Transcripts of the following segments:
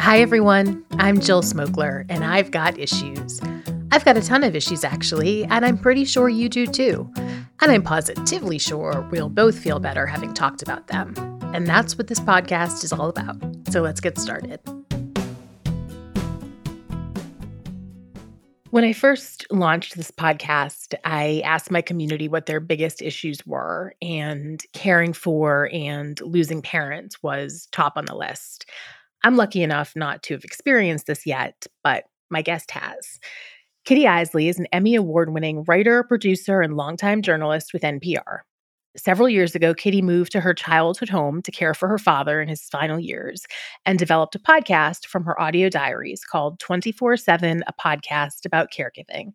Hi, everyone. I'm Jill Smokler, and I've got issues. I've got a ton of issues, actually, and I'm pretty sure you do too. And I'm positively sure we'll both feel better having talked about them. And that's what this podcast is all about. So let's get started. When I first launched this podcast, I asked my community what their biggest issues were, and caring for and losing parents was top on the list. I'm lucky enough not to have experienced this yet, but my guest has. Kitty Eisele is an Emmy Award winning writer, producer, and longtime journalist with NPR. Several years ago, Kitty moved to her childhood home to care for her father in his final years and developed a podcast from her audio diaries called 24 7 A Podcast About Caregiving.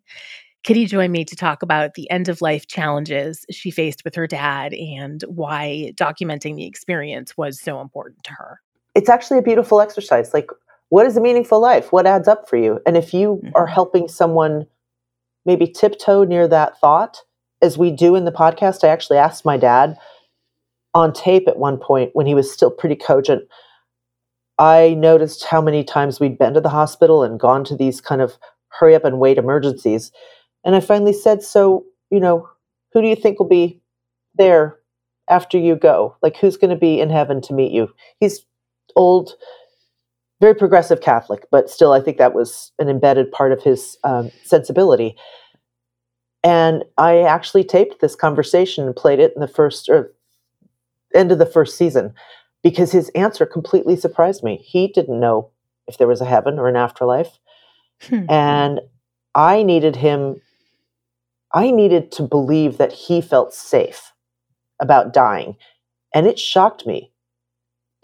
Kitty joined me to talk about the end of life challenges she faced with her dad and why documenting the experience was so important to her it's actually a beautiful exercise. Like, what is a meaningful life? What adds up for you? And if you mm-hmm. are helping someone maybe tiptoe near that thought, as we do in the podcast, I actually asked my dad on tape at one point when he was still pretty cogent. I noticed how many times we'd been to the hospital and gone to these kind of hurry up and wait emergencies. And I finally said, So, you know, who do you think will be there after you go? Like, who's going to be in heaven to meet you? He's old, very progressive Catholic, but still, I think that was an embedded part of his um, sensibility. And I actually taped this conversation and played it in the first or end of the first season because his answer completely surprised me. He didn't know if there was a heaven or an afterlife. Hmm. And I needed him, I needed to believe that he felt safe about dying. And it shocked me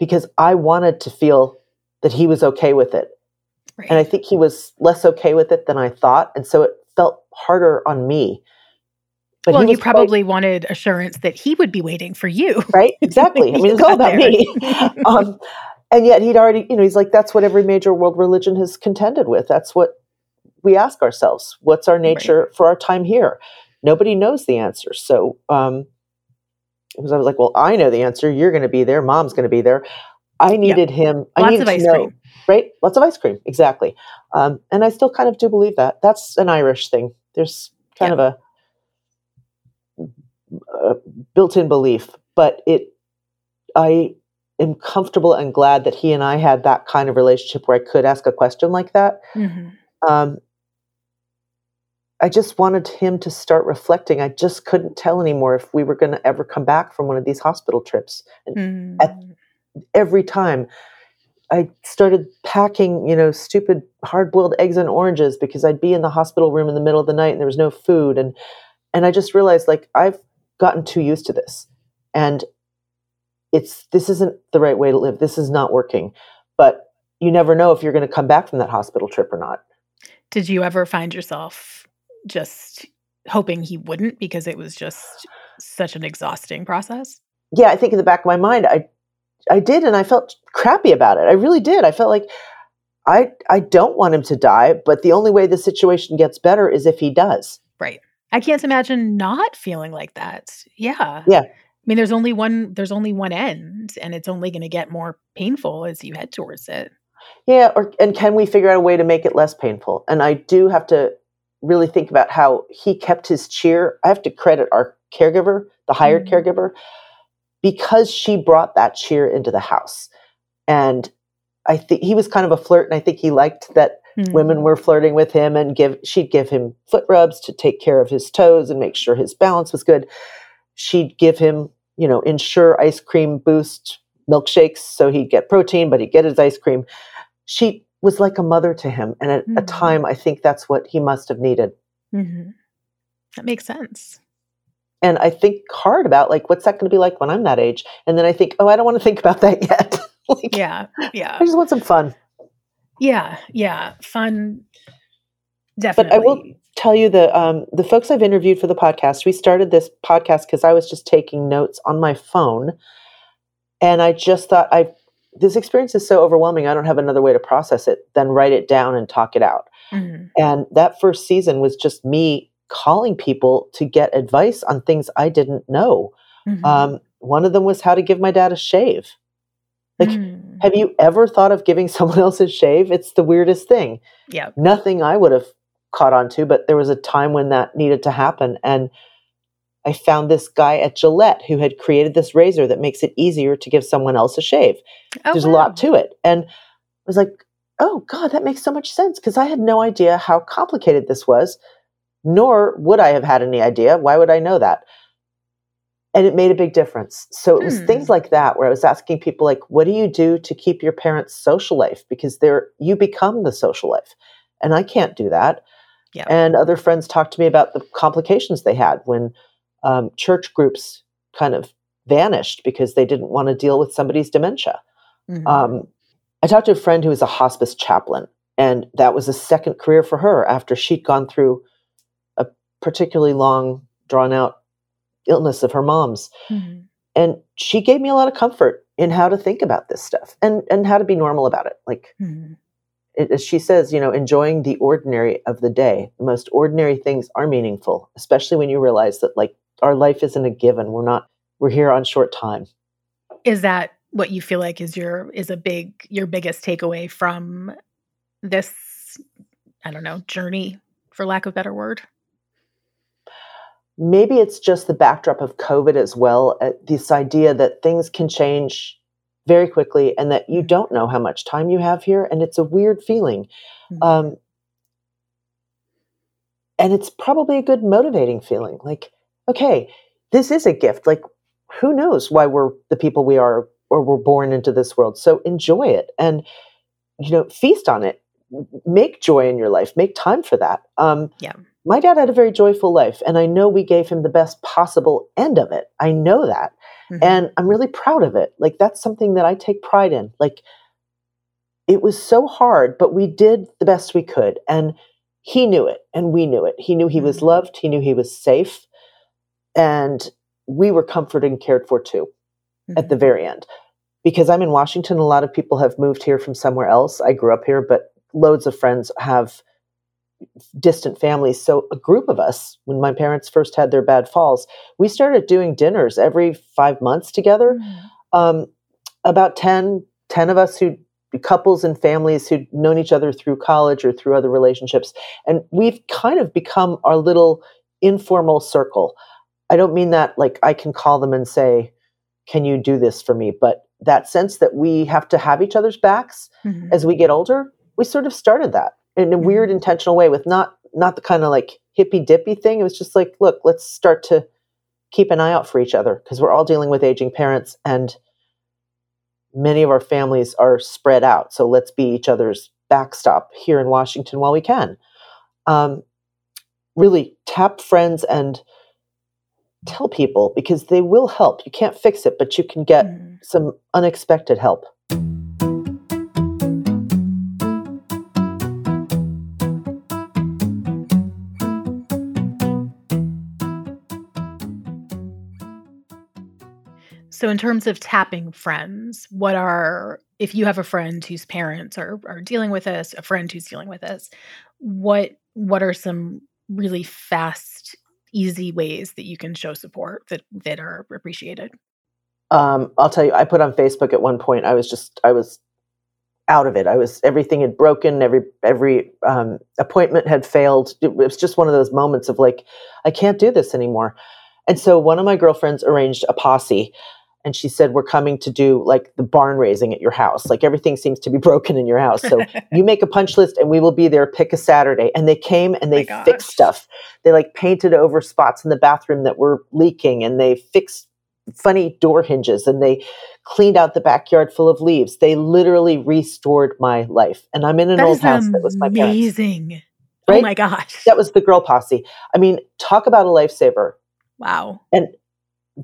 because I wanted to feel that he was okay with it. Right. And I think he was less okay with it than I thought. And so it felt harder on me. But well, you probably quite, wanted assurance that he would be waiting for you. Right? Exactly. I mean, it's all about there. me. um, and yet he'd already, you know, he's like, that's what every major world religion has contended with. That's what we ask ourselves. What's our nature right. for our time here? Nobody knows the answer. So, um, because I was like, well, I know the answer. You're going to be there. Mom's going to be there. I needed him. I needed of ice to know, cream. right? Lots of ice cream. Exactly. Um, and I still kind of do believe that. That's an Irish thing. There's kind of a, a built-in belief, but it. I am comfortable and glad that he and I had that kind of relationship where I could ask a question like that. Mm-hmm. Um, I just wanted him to start reflecting. I just couldn't tell anymore if we were going to ever come back from one of these hospital trips. And mm. at, every time I started packing, you know, stupid hard-boiled eggs and oranges because I'd be in the hospital room in the middle of the night and there was no food and and I just realized like I've gotten too used to this. And it's this isn't the right way to live. This is not working. But you never know if you're going to come back from that hospital trip or not. Did you ever find yourself just hoping he wouldn't because it was just such an exhausting process? Yeah, I think in the back of my mind, I I did, and I felt crappy about it. I really did. I felt like I I don't want him to die, but the only way the situation gets better is if he does. Right. I can't imagine not feeling like that. Yeah. Yeah. I mean, there's only one. There's only one end, and it's only going to get more painful as you head towards it. Yeah. Or and can we figure out a way to make it less painful? And I do have to really think about how he kept his cheer. I have to credit our caregiver, the hired mm-hmm. caregiver, because she brought that cheer into the house. And I think he was kind of a flirt, and I think he liked that mm-hmm. women were flirting with him and give she'd give him foot rubs to take care of his toes and make sure his balance was good. She'd give him, you know, ensure ice cream boost milkshakes so he'd get protein, but he'd get his ice cream. She was like a mother to him. And at mm-hmm. a time, I think that's what he must have needed. Mm-hmm. That makes sense. And I think hard about like, what's that going to be like when I'm that age? And then I think, oh, I don't want to think about that yet. like, yeah. Yeah. I just want some fun. Yeah. Yeah. Fun. Definitely. But I will tell you the um, the folks I've interviewed for the podcast. We started this podcast because I was just taking notes on my phone, and I just thought I this experience is so overwhelming. I don't have another way to process it than write it down and talk it out. Mm-hmm. And that first season was just me calling people to get advice on things I didn't know. Mm-hmm. Um, one of them was how to give my dad a shave. Like, mm. have you ever thought of giving someone else a shave? It's the weirdest thing. Yeah. Nothing I would have caught on to, but there was a time when that needed to happen. And I found this guy at Gillette who had created this razor that makes it easier to give someone else a shave. Oh, There's wow. a lot to it. And I was like, oh, God, that makes so much sense because I had no idea how complicated this was, nor would I have had any idea. Why would I know that? And it made a big difference. So it was hmm. things like that where I was asking people like, what do you do to keep your parents' social life? Because they're you become the social life. And I can't do that. Yeah. And other friends talked to me about the complications they had when um, church groups kind of vanished because they didn't want to deal with somebody's dementia. Mm-hmm. Um, I talked to a friend who was a hospice chaplain, and that was a second career for her after she'd gone through a particularly long, drawn out illness of her mom's. Mm-hmm. And she gave me a lot of comfort in how to think about this stuff and, and how to be normal about it. Like, mm-hmm. it, as she says, you know, enjoying the ordinary of the day. The most ordinary things are meaningful, especially when you realize that, like, our life isn't a given. We're not, we're here on short time. Is that what you feel like is your is a big your biggest takeaway from this i don't know journey for lack of a better word maybe it's just the backdrop of covid as well uh, this idea that things can change very quickly and that you don't know how much time you have here and it's a weird feeling mm-hmm. um, and it's probably a good motivating feeling like okay this is a gift like who knows why we're the people we are or were born into this world. So enjoy it and you know feast on it. Make joy in your life. Make time for that. Um, yeah. My dad had a very joyful life, and I know we gave him the best possible end of it. I know that, mm-hmm. and I'm really proud of it. Like that's something that I take pride in. Like it was so hard, but we did the best we could, and he knew it, and we knew it. He knew he mm-hmm. was loved. He knew he was safe, and we were comforted and cared for too mm-hmm. at the very end. Because I'm in Washington, a lot of people have moved here from somewhere else. I grew up here, but loads of friends have distant families. So a group of us, when my parents first had their bad falls, we started doing dinners every five months together. Mm-hmm. Um, about 10, 10 of us who couples and families who'd known each other through college or through other relationships. And we've kind of become our little informal circle. I don't mean that like I can call them and say, can you do this for me? But that sense that we have to have each other's backs mm-hmm. as we get older, we sort of started that in a mm-hmm. weird intentional way with not not the kind of like hippy dippy thing. It was just like, look, let's start to keep an eye out for each other because we're all dealing with aging parents and many of our families are spread out. So let's be each other's backstop here in Washington while we can. Um, really tap friends and tell people because they will help. You can't fix it, but you can get mm. some unexpected help. So, in terms of tapping friends, what are, if you have a friend whose parents are, are dealing with this, a friend who's dealing with this, what what are some really fast easy ways that you can show support that that are appreciated? Um, I'll tell you, I put on Facebook at one point. I was just I was out of it. I was everything had broken. Every every um, appointment had failed. It was just one of those moments of like, I can't do this anymore. And so one of my girlfriends arranged a posse and she said we're coming to do like the barn raising at your house. Like everything seems to be broken in your house. So you make a punch list and we will be there pick a saturday. And they came and oh they oh fixed stuff. They like painted over spots in the bathroom that were leaking and they fixed funny door hinges and they cleaned out the backyard full of leaves. They literally restored my life. And i'm in an that old house that was my amazing. Oh right? oh my gosh. That was the girl posse. I mean talk about a lifesaver. Wow. And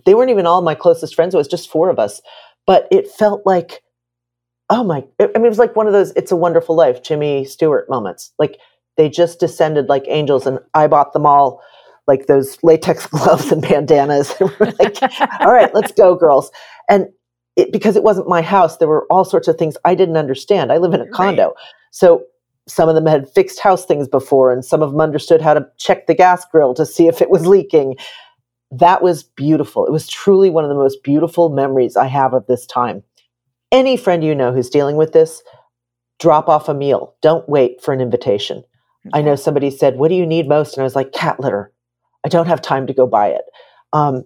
they weren't even all my closest friends. It was just four of us. But it felt like, oh my, I mean, it was like one of those It's a Wonderful Life, Jimmy Stewart moments. Like they just descended like angels and I bought them all like those latex gloves and bandanas. and we're like, all right, let's go, girls. And it, because it wasn't my house, there were all sorts of things I didn't understand. I live in a condo. Right. So some of them had fixed house things before, and some of them understood how to check the gas grill to see if it was leaking that was beautiful. It was truly one of the most beautiful memories I have of this time. any friend you know who's dealing with this, drop off a meal. Don't wait for an invitation. I know somebody said, What do you need most? And I was like, Cat litter. I don't have time to go buy it. Um,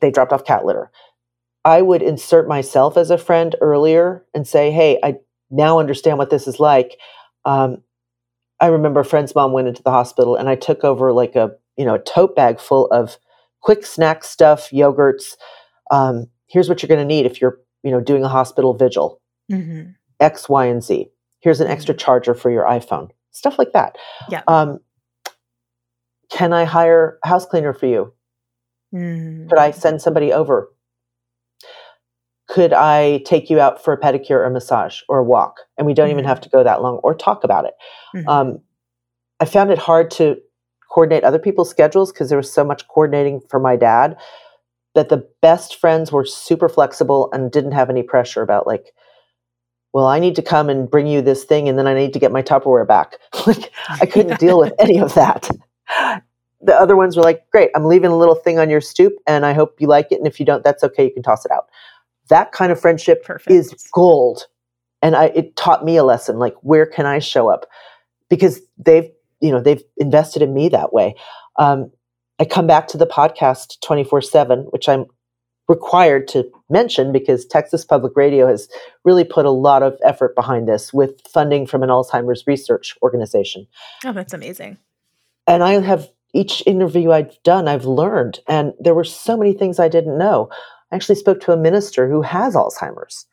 they dropped off cat litter. I would insert myself as a friend earlier and say, Hey, I now understand what this is like. Um, I remember a friend's mom went into the hospital and I took over like a, you know, a tote bag full of quick snack stuff, yogurts. Um, here's what you're going to need if you're, you know, doing a hospital vigil. Mm-hmm. X, Y, and Z. Here's an extra mm-hmm. charger for your iPhone. Stuff like that. Yeah. Um, can I hire a house cleaner for you? Mm. Could I send somebody over? Could I take you out for a pedicure or massage or a walk? And we don't mm. even have to go that long or talk about it. Mm. Um, I found it hard to coordinate other people's schedules because there was so much coordinating for my dad that the best friends were super flexible and didn't have any pressure about like well i need to come and bring you this thing and then i need to get my tupperware back like i couldn't deal with any of that the other ones were like, great, I'm leaving a little thing on your stoop and I hope you like it. And if you don't, that's okay. You can toss it out. That kind of friendship Perfect. is gold. And I, it taught me a lesson like, where can I show up? Because they've, you know, they've invested in me that way. Um, I come back to the podcast 24 7, which I'm required to mention because Texas Public Radio has really put a lot of effort behind this with funding from an Alzheimer's research organization. Oh, that's amazing. And I have each interview I've done, I've learned. And there were so many things I didn't know. I actually spoke to a minister who has Alzheimer's.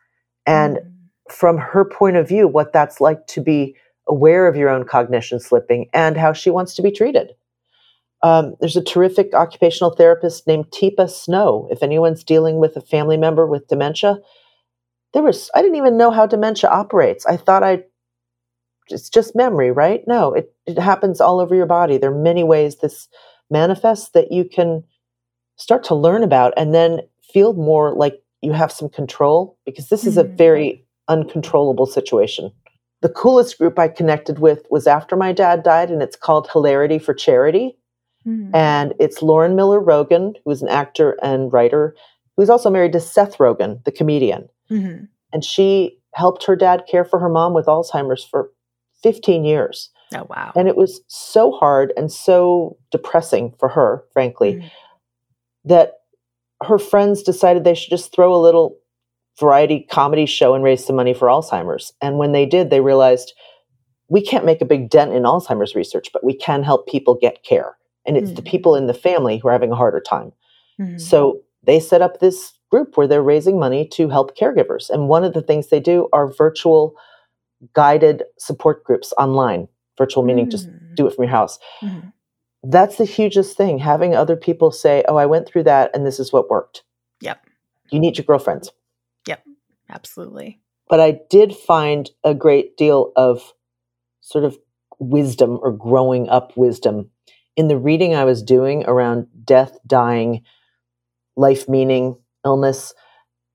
And mm. from her point of view, what that's like to be aware of your own cognition slipping and how she wants to be treated. Um, there's a terrific occupational therapist named Teepa Snow. If anyone's dealing with a family member with dementia, there was I didn't even know how dementia operates. I thought I it's just memory, right? No, it, it happens all over your body. There are many ways this manifests that you can start to learn about and then feel more like you have some control because this mm-hmm. is a mm-hmm. very uncontrollable situation. The coolest group I connected with was after my dad died, and it's called Hilarity for Charity. Mm-hmm. And it's Lauren Miller Rogen, who's an actor and writer, who's also married to Seth Rogen, the comedian. Mm-hmm. And she helped her dad care for her mom with Alzheimer's for 15 years. Oh, wow. And it was so hard and so depressing for her, frankly, mm-hmm. that her friends decided they should just throw a little variety comedy show and raise some money for Alzheimer's. And when they did, they realized we can't make a big dent in Alzheimer's research, but we can help people get care. And it's mm-hmm. the people in the family who are having a harder time. Mm-hmm. So they set up this group where they're raising money to help caregivers. And one of the things they do are virtual guided support groups online, virtual meaning mm. just do it from your house. Mm-hmm. That's the hugest thing. Having other people say, Oh, I went through that and this is what worked. Yep. You need your girlfriends. Absolutely. But I did find a great deal of sort of wisdom or growing up wisdom in the reading I was doing around death, dying, life meaning, illness.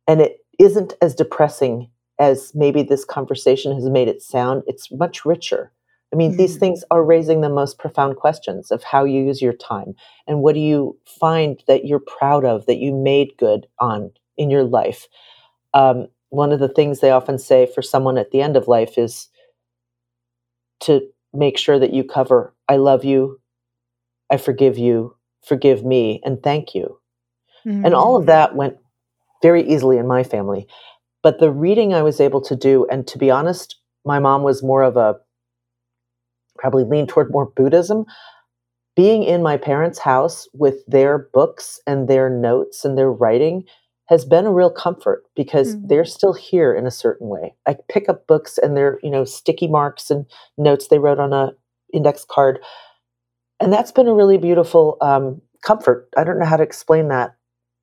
And it isn't as depressing as maybe this conversation has made it sound, it's much richer. I mean, mm-hmm. these things are raising the most profound questions of how you use your time and what do you find that you're proud of that you made good on in your life. Um, one of the things they often say for someone at the end of life is to make sure that you cover I love you, I forgive you, forgive me, and thank you. Mm-hmm. And all of mm. that went very easily in my family. But the reading I was able to do, and to be honest, my mom was more of a probably leaned toward more Buddhism. Being in my parents' house with their books and their notes and their writing has been a real comfort because mm-hmm. they're still here in a certain way. I pick up books and they're, you know, sticky marks and notes they wrote on a index card. And that's been a really beautiful um, comfort. I don't know how to explain that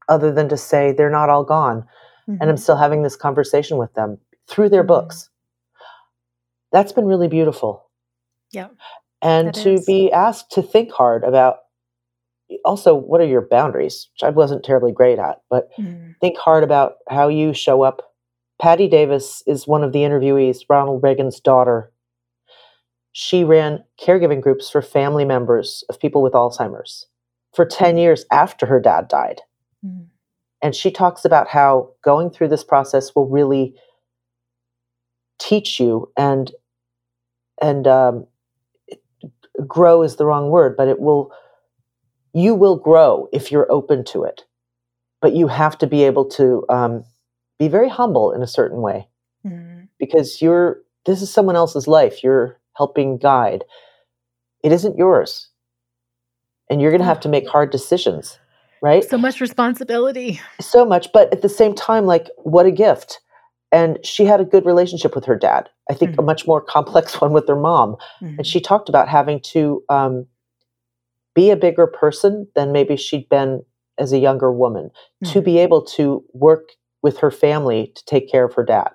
other than to say they're not all gone mm-hmm. and I'm still having this conversation with them through their mm-hmm. books. That's been really beautiful. Yeah. And to is. be asked to think hard about also what are your boundaries, which I wasn't terribly great at, but mm. think hard about how you show up. Patti Davis is one of the interviewees, Ronald Reagan's daughter. She ran caregiving groups for family members of people with Alzheimer's for 10 years after her dad died. Mm And she talks about how going through this process will really teach you and and um, grow is the wrong word, but it will you will grow if you're open to it. But you have to be able to um, be very humble in a certain way mm. because you're this is someone else's life. You're helping guide. It isn't yours, and you're going to have to make hard decisions. Right? So much responsibility. So much, but at the same time, like, what a gift and she had a good relationship with her dad i think mm-hmm. a much more complex one with her mom mm-hmm. and she talked about having to um, be a bigger person than maybe she'd been as a younger woman mm-hmm. to be able to work with her family to take care of her dad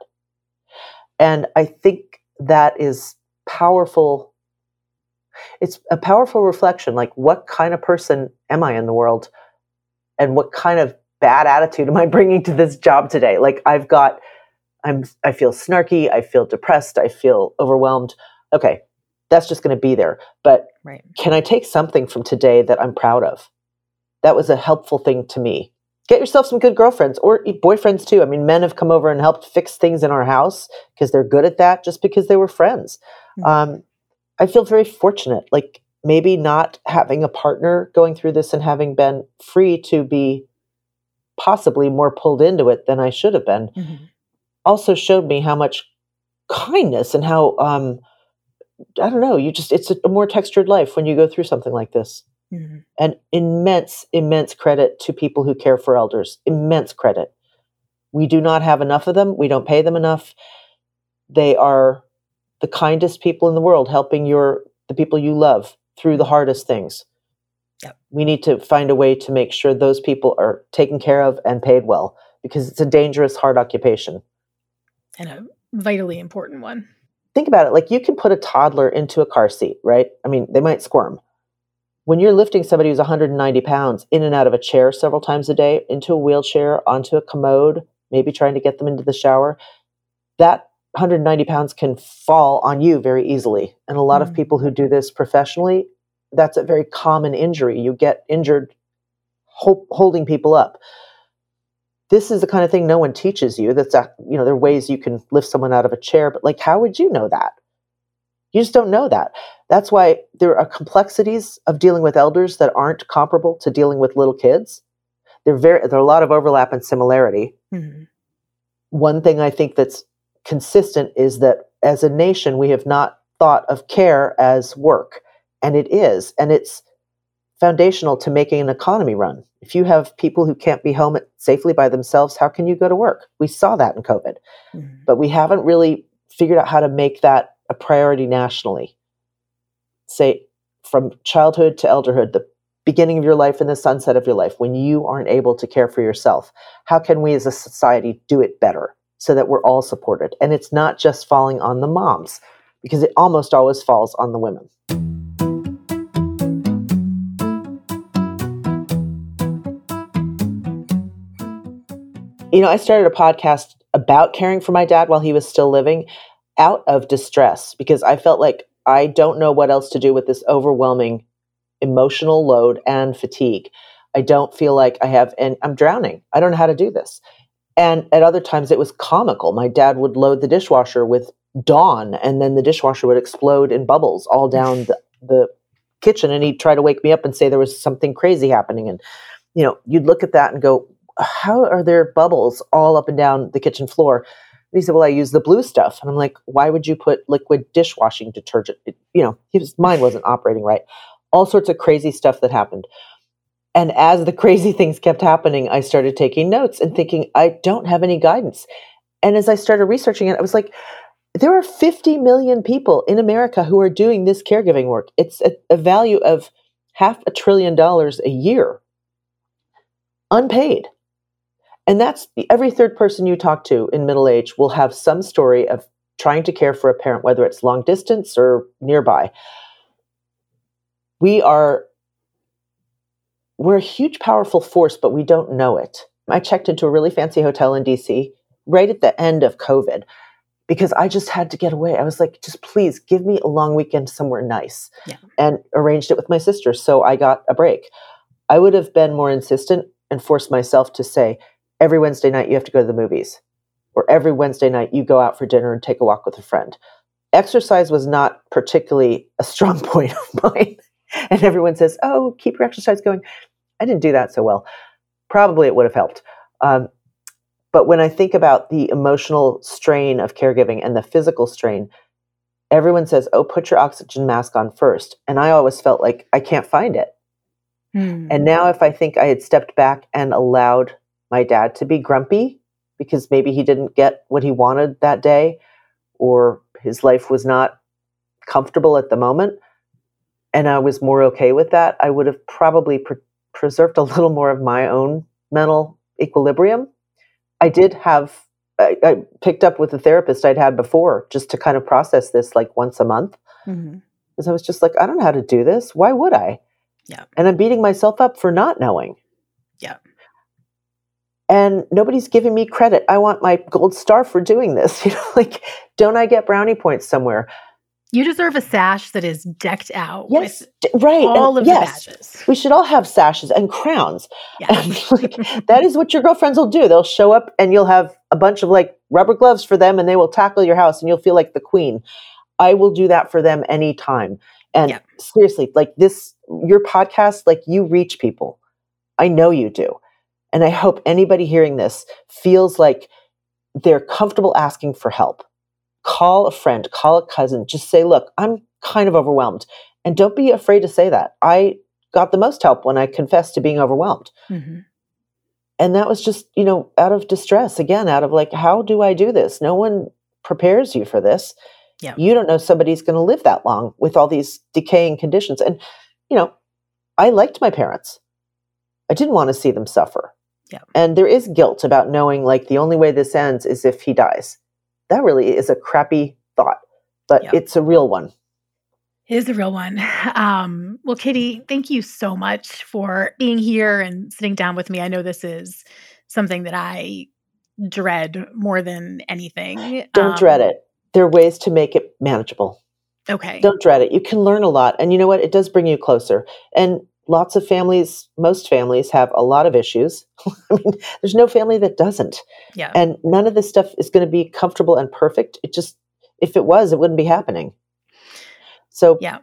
and i think that is powerful it's a powerful reflection like what kind of person am i in the world and what kind of bad attitude am i bringing to this job today like i've got I'm I feel snarky, I feel depressed, I feel overwhelmed. Okay, that's just going to be there. But right. can I take something from today that I'm proud of? That was a helpful thing to me. Get yourself some good girlfriends or boyfriends too. I mean, men have come over and helped fix things in our house because they're good at that just because they were friends. Mm-hmm. Um, I feel very fortunate. Like maybe not having a partner going through this and having been free to be possibly more pulled into it than I should have been. Mm-hmm also showed me how much kindness and how um, I don't know, you just it's a, a, more textured life when you go through something like this. Mm-hmm. And immense, immense credit to people who care for elders. Immense credit. We do not have enough of them. We don't pay them enough. They are the kindest people in the world, helping your the people you love through the hardest things. Yep. We need to find a way to make sure those people are taken care of and paid well because it's a dangerous, hard occupation and a vitally important one. Think about it like you can put a toddler into a car seat, right? I mean, they might squirm. When you're lifting somebody who's 190 pounds in and out of a chair several times a day, into a wheelchair, onto a commode, maybe trying to get them into the shower, that 190 pounds can fall on you very easily. And a lot mm of people who do this professionally, that's a very common injury. You get injured ho- holding people up this is the kind of thing no one teaches you. That's a, you know, there are ways you can lift someone out of a chair, but like, how would you know that? You just don't know that. That's why there are complexities of dealing with elders that aren't comparable to dealing with little kids. There very there are a lot of overlap and similarity. Mm-hmm. One thing I think that's consistent is that as a nation we have not thought of care as work, and it is, and it's foundational to making an economy run. If you have people who can't be home safely by themselves, how can you go to work? We saw that in COVID, mm-hmm. but we haven't really figured out how to make that a priority nationally. Say from childhood to elderhood, the beginning of your life and the sunset of your life, when you aren't able to care for yourself, how can we as a society do it better so that we're all supported? And it's not just falling on the moms, because it almost always falls on the women. You know, I started a podcast about caring for my dad while he was still living out of distress because I felt like I don't know what else to do with this overwhelming emotional load and fatigue. I don't feel like I have, and I'm drowning. I don't know how to do this. And at other times it was comical. My dad would load the dishwasher with Dawn, and then the dishwasher would explode in bubbles all down the, the kitchen. And he'd try to wake me up and say there was something crazy happening. And, you know, you'd look at that and go, how are there bubbles all up and down the kitchen floor? And he said, well, I use the blue stuff. And I'm like, why would you put liquid dishwashing detergent? It, you know, his mind wasn't operating right. All sorts of crazy stuff that happened. And as the crazy things kept happening, I started taking notes and thinking, I don't have any guidance. And as I started researching it, I was like, there are 50 million people in America who are doing this caregiving work. It's a, a value of half a trillion dollars a year, unpaid. And that's every third person you talk to in middle age will have some story of trying to care for a parent, whether it's long distance or nearby. We are we're a huge powerful force, but we don't know it. I checked into a really fancy hotel in DC right at the end of COVID because I just had to get away. I was like, just please give me a long weekend somewhere nice. Yeah. And arranged it with my sister. So I got a break. I would have been more insistent and forced myself to say, every Wednesday night you have to go to the movies, or every Wednesday night you go out for dinner and take a walk with a friend. Exercise was not particularly a strong point of mine. and everyone says, oh, keep your exercise going. I didn't do that so well. Probably it would have helped. Um, but when I think about the emotional strain of caregiving and the physical strain, everyone says, oh, put your oxygen mask on first. And I always felt like I can't find it. Mm. And now, if I think I had stepped back and allowed my dad to be grumpy because maybe he didn't get what he wanted that day or his life was not comfortable at the moment, and I was more okay with that, I would have probably pre- preserved a little more of my own mental equilibrium. I did have, I, I, picked up with the therapist I'd had before just to kind of process this like once a month. Mm-hmm. Because I was just like, I don't know how to do this. Why would I? Yeah. And I'm beating myself up for not knowing. Yeah. And nobody's giving me credit. I want my gold star for doing this. You know, like, don't I get brownie points somewhere? You deserve a sash that is decked out yes, right. all and, of yes, the badges. We should all have sashes and crowns. Yeah. And like, that is what your girlfriends will do. They'll show up and you'll have a bunch of like rubber gloves for them and they will tackle your house and you'll feel like the queen. I will do that for them anytime. And yeah. seriously, like this, your podcast, like you reach people. I know you do. And I hope anybody hearing this feels like they're comfortable asking for help call a friend, call a cousin, just say, look, I'm kind of overwhelmed. And don't be afraid to say that. I got the most help when I confessed to being overwhelmed. Mm-hmm. And that was just, you know, out of distress, again, out of like, how do I do this? No one prepares you for this. Yeah. You don't know somebody's going to live that long with all these decaying conditions. And, you know, I liked my parents. I didn't want to see them suffer. Yeah. And there is guilt about knowing like the only way this ends is if he dies that really is a crappy thought, but it's a real one. It is a real one. Um, well, Kitty, thank you so much for being here and sitting down with me. I know this is something that I dread more than anything. Don't um, dread it. There are ways to make it manageable. Okay. Don't dread it. You can learn a lot. And you know what? It does bring you closer. And lots of families, most families have a lot of issues. I mean, there's no family that doesn't. Yeah. And none of this stuff is going to be comfortable and perfect. It just, if it was, it wouldn't be happening. So, yeah.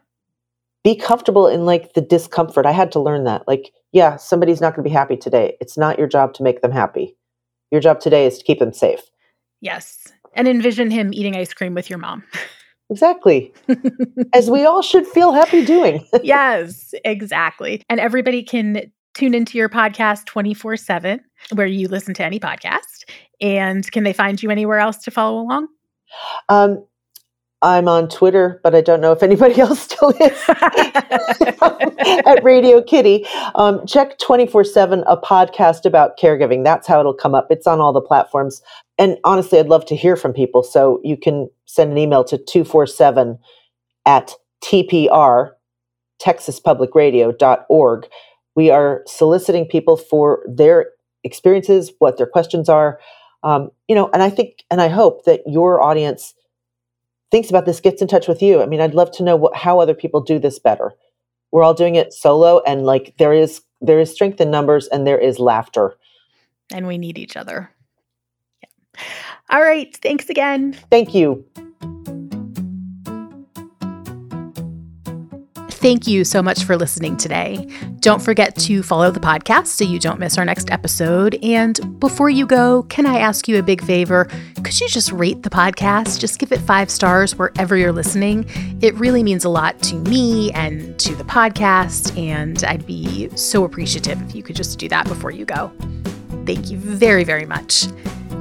Be comfortable in like the discomfort. I had to learn that. Like, yeah, somebody's not going to be happy today. It's not your job to make them happy. Your job today is to keep them safe. Yes. And envision him eating ice cream with your mom. Exactly. As we all should feel happy doing. yes, exactly. And everybody can tune into your podcast 24 7, where you listen to any podcast. And can they find you anywhere else to follow along? Um, I'm on Twitter, but I don't know if anybody else still is at Radio Kitty. Um, check 24 7 a podcast about caregiving. That's how it'll come up. It's on all the platforms. And honestly, I'd love to hear from people. So you can send an email to 247 at TPR, TexasPublicRadio.org. We are soliciting people for their experiences, what their questions are. Um, you know, and I think and I hope that your audience thinks about this, gets in touch with you. I mean, I'd love to know what, how other people do this better. We're all doing it solo, and like there is there is strength in numbers, and there is laughter, and we need each other. Yeah. All right. Thanks again. Thank you. Thank you so much for listening today. Don't forget to follow the podcast so you don't miss our next episode. And before you go, can I ask you a big favor? Could you just rate the podcast? Just give it five stars wherever you're listening. It really means a lot to me and to the podcast. And I'd be so appreciative if you could just do that before you go. Thank you very, very much.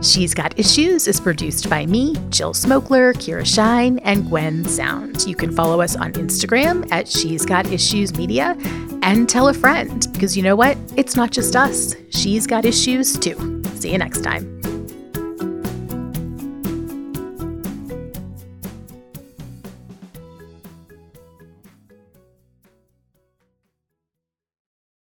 She's Got Issues is produced by me, Jill Smokler, Kira Shine, and Gwen Sound. You can follow us on Instagram at She's Got Issues Media and tell a friend because you know what? It's not just us. She's got issues too. See you next time.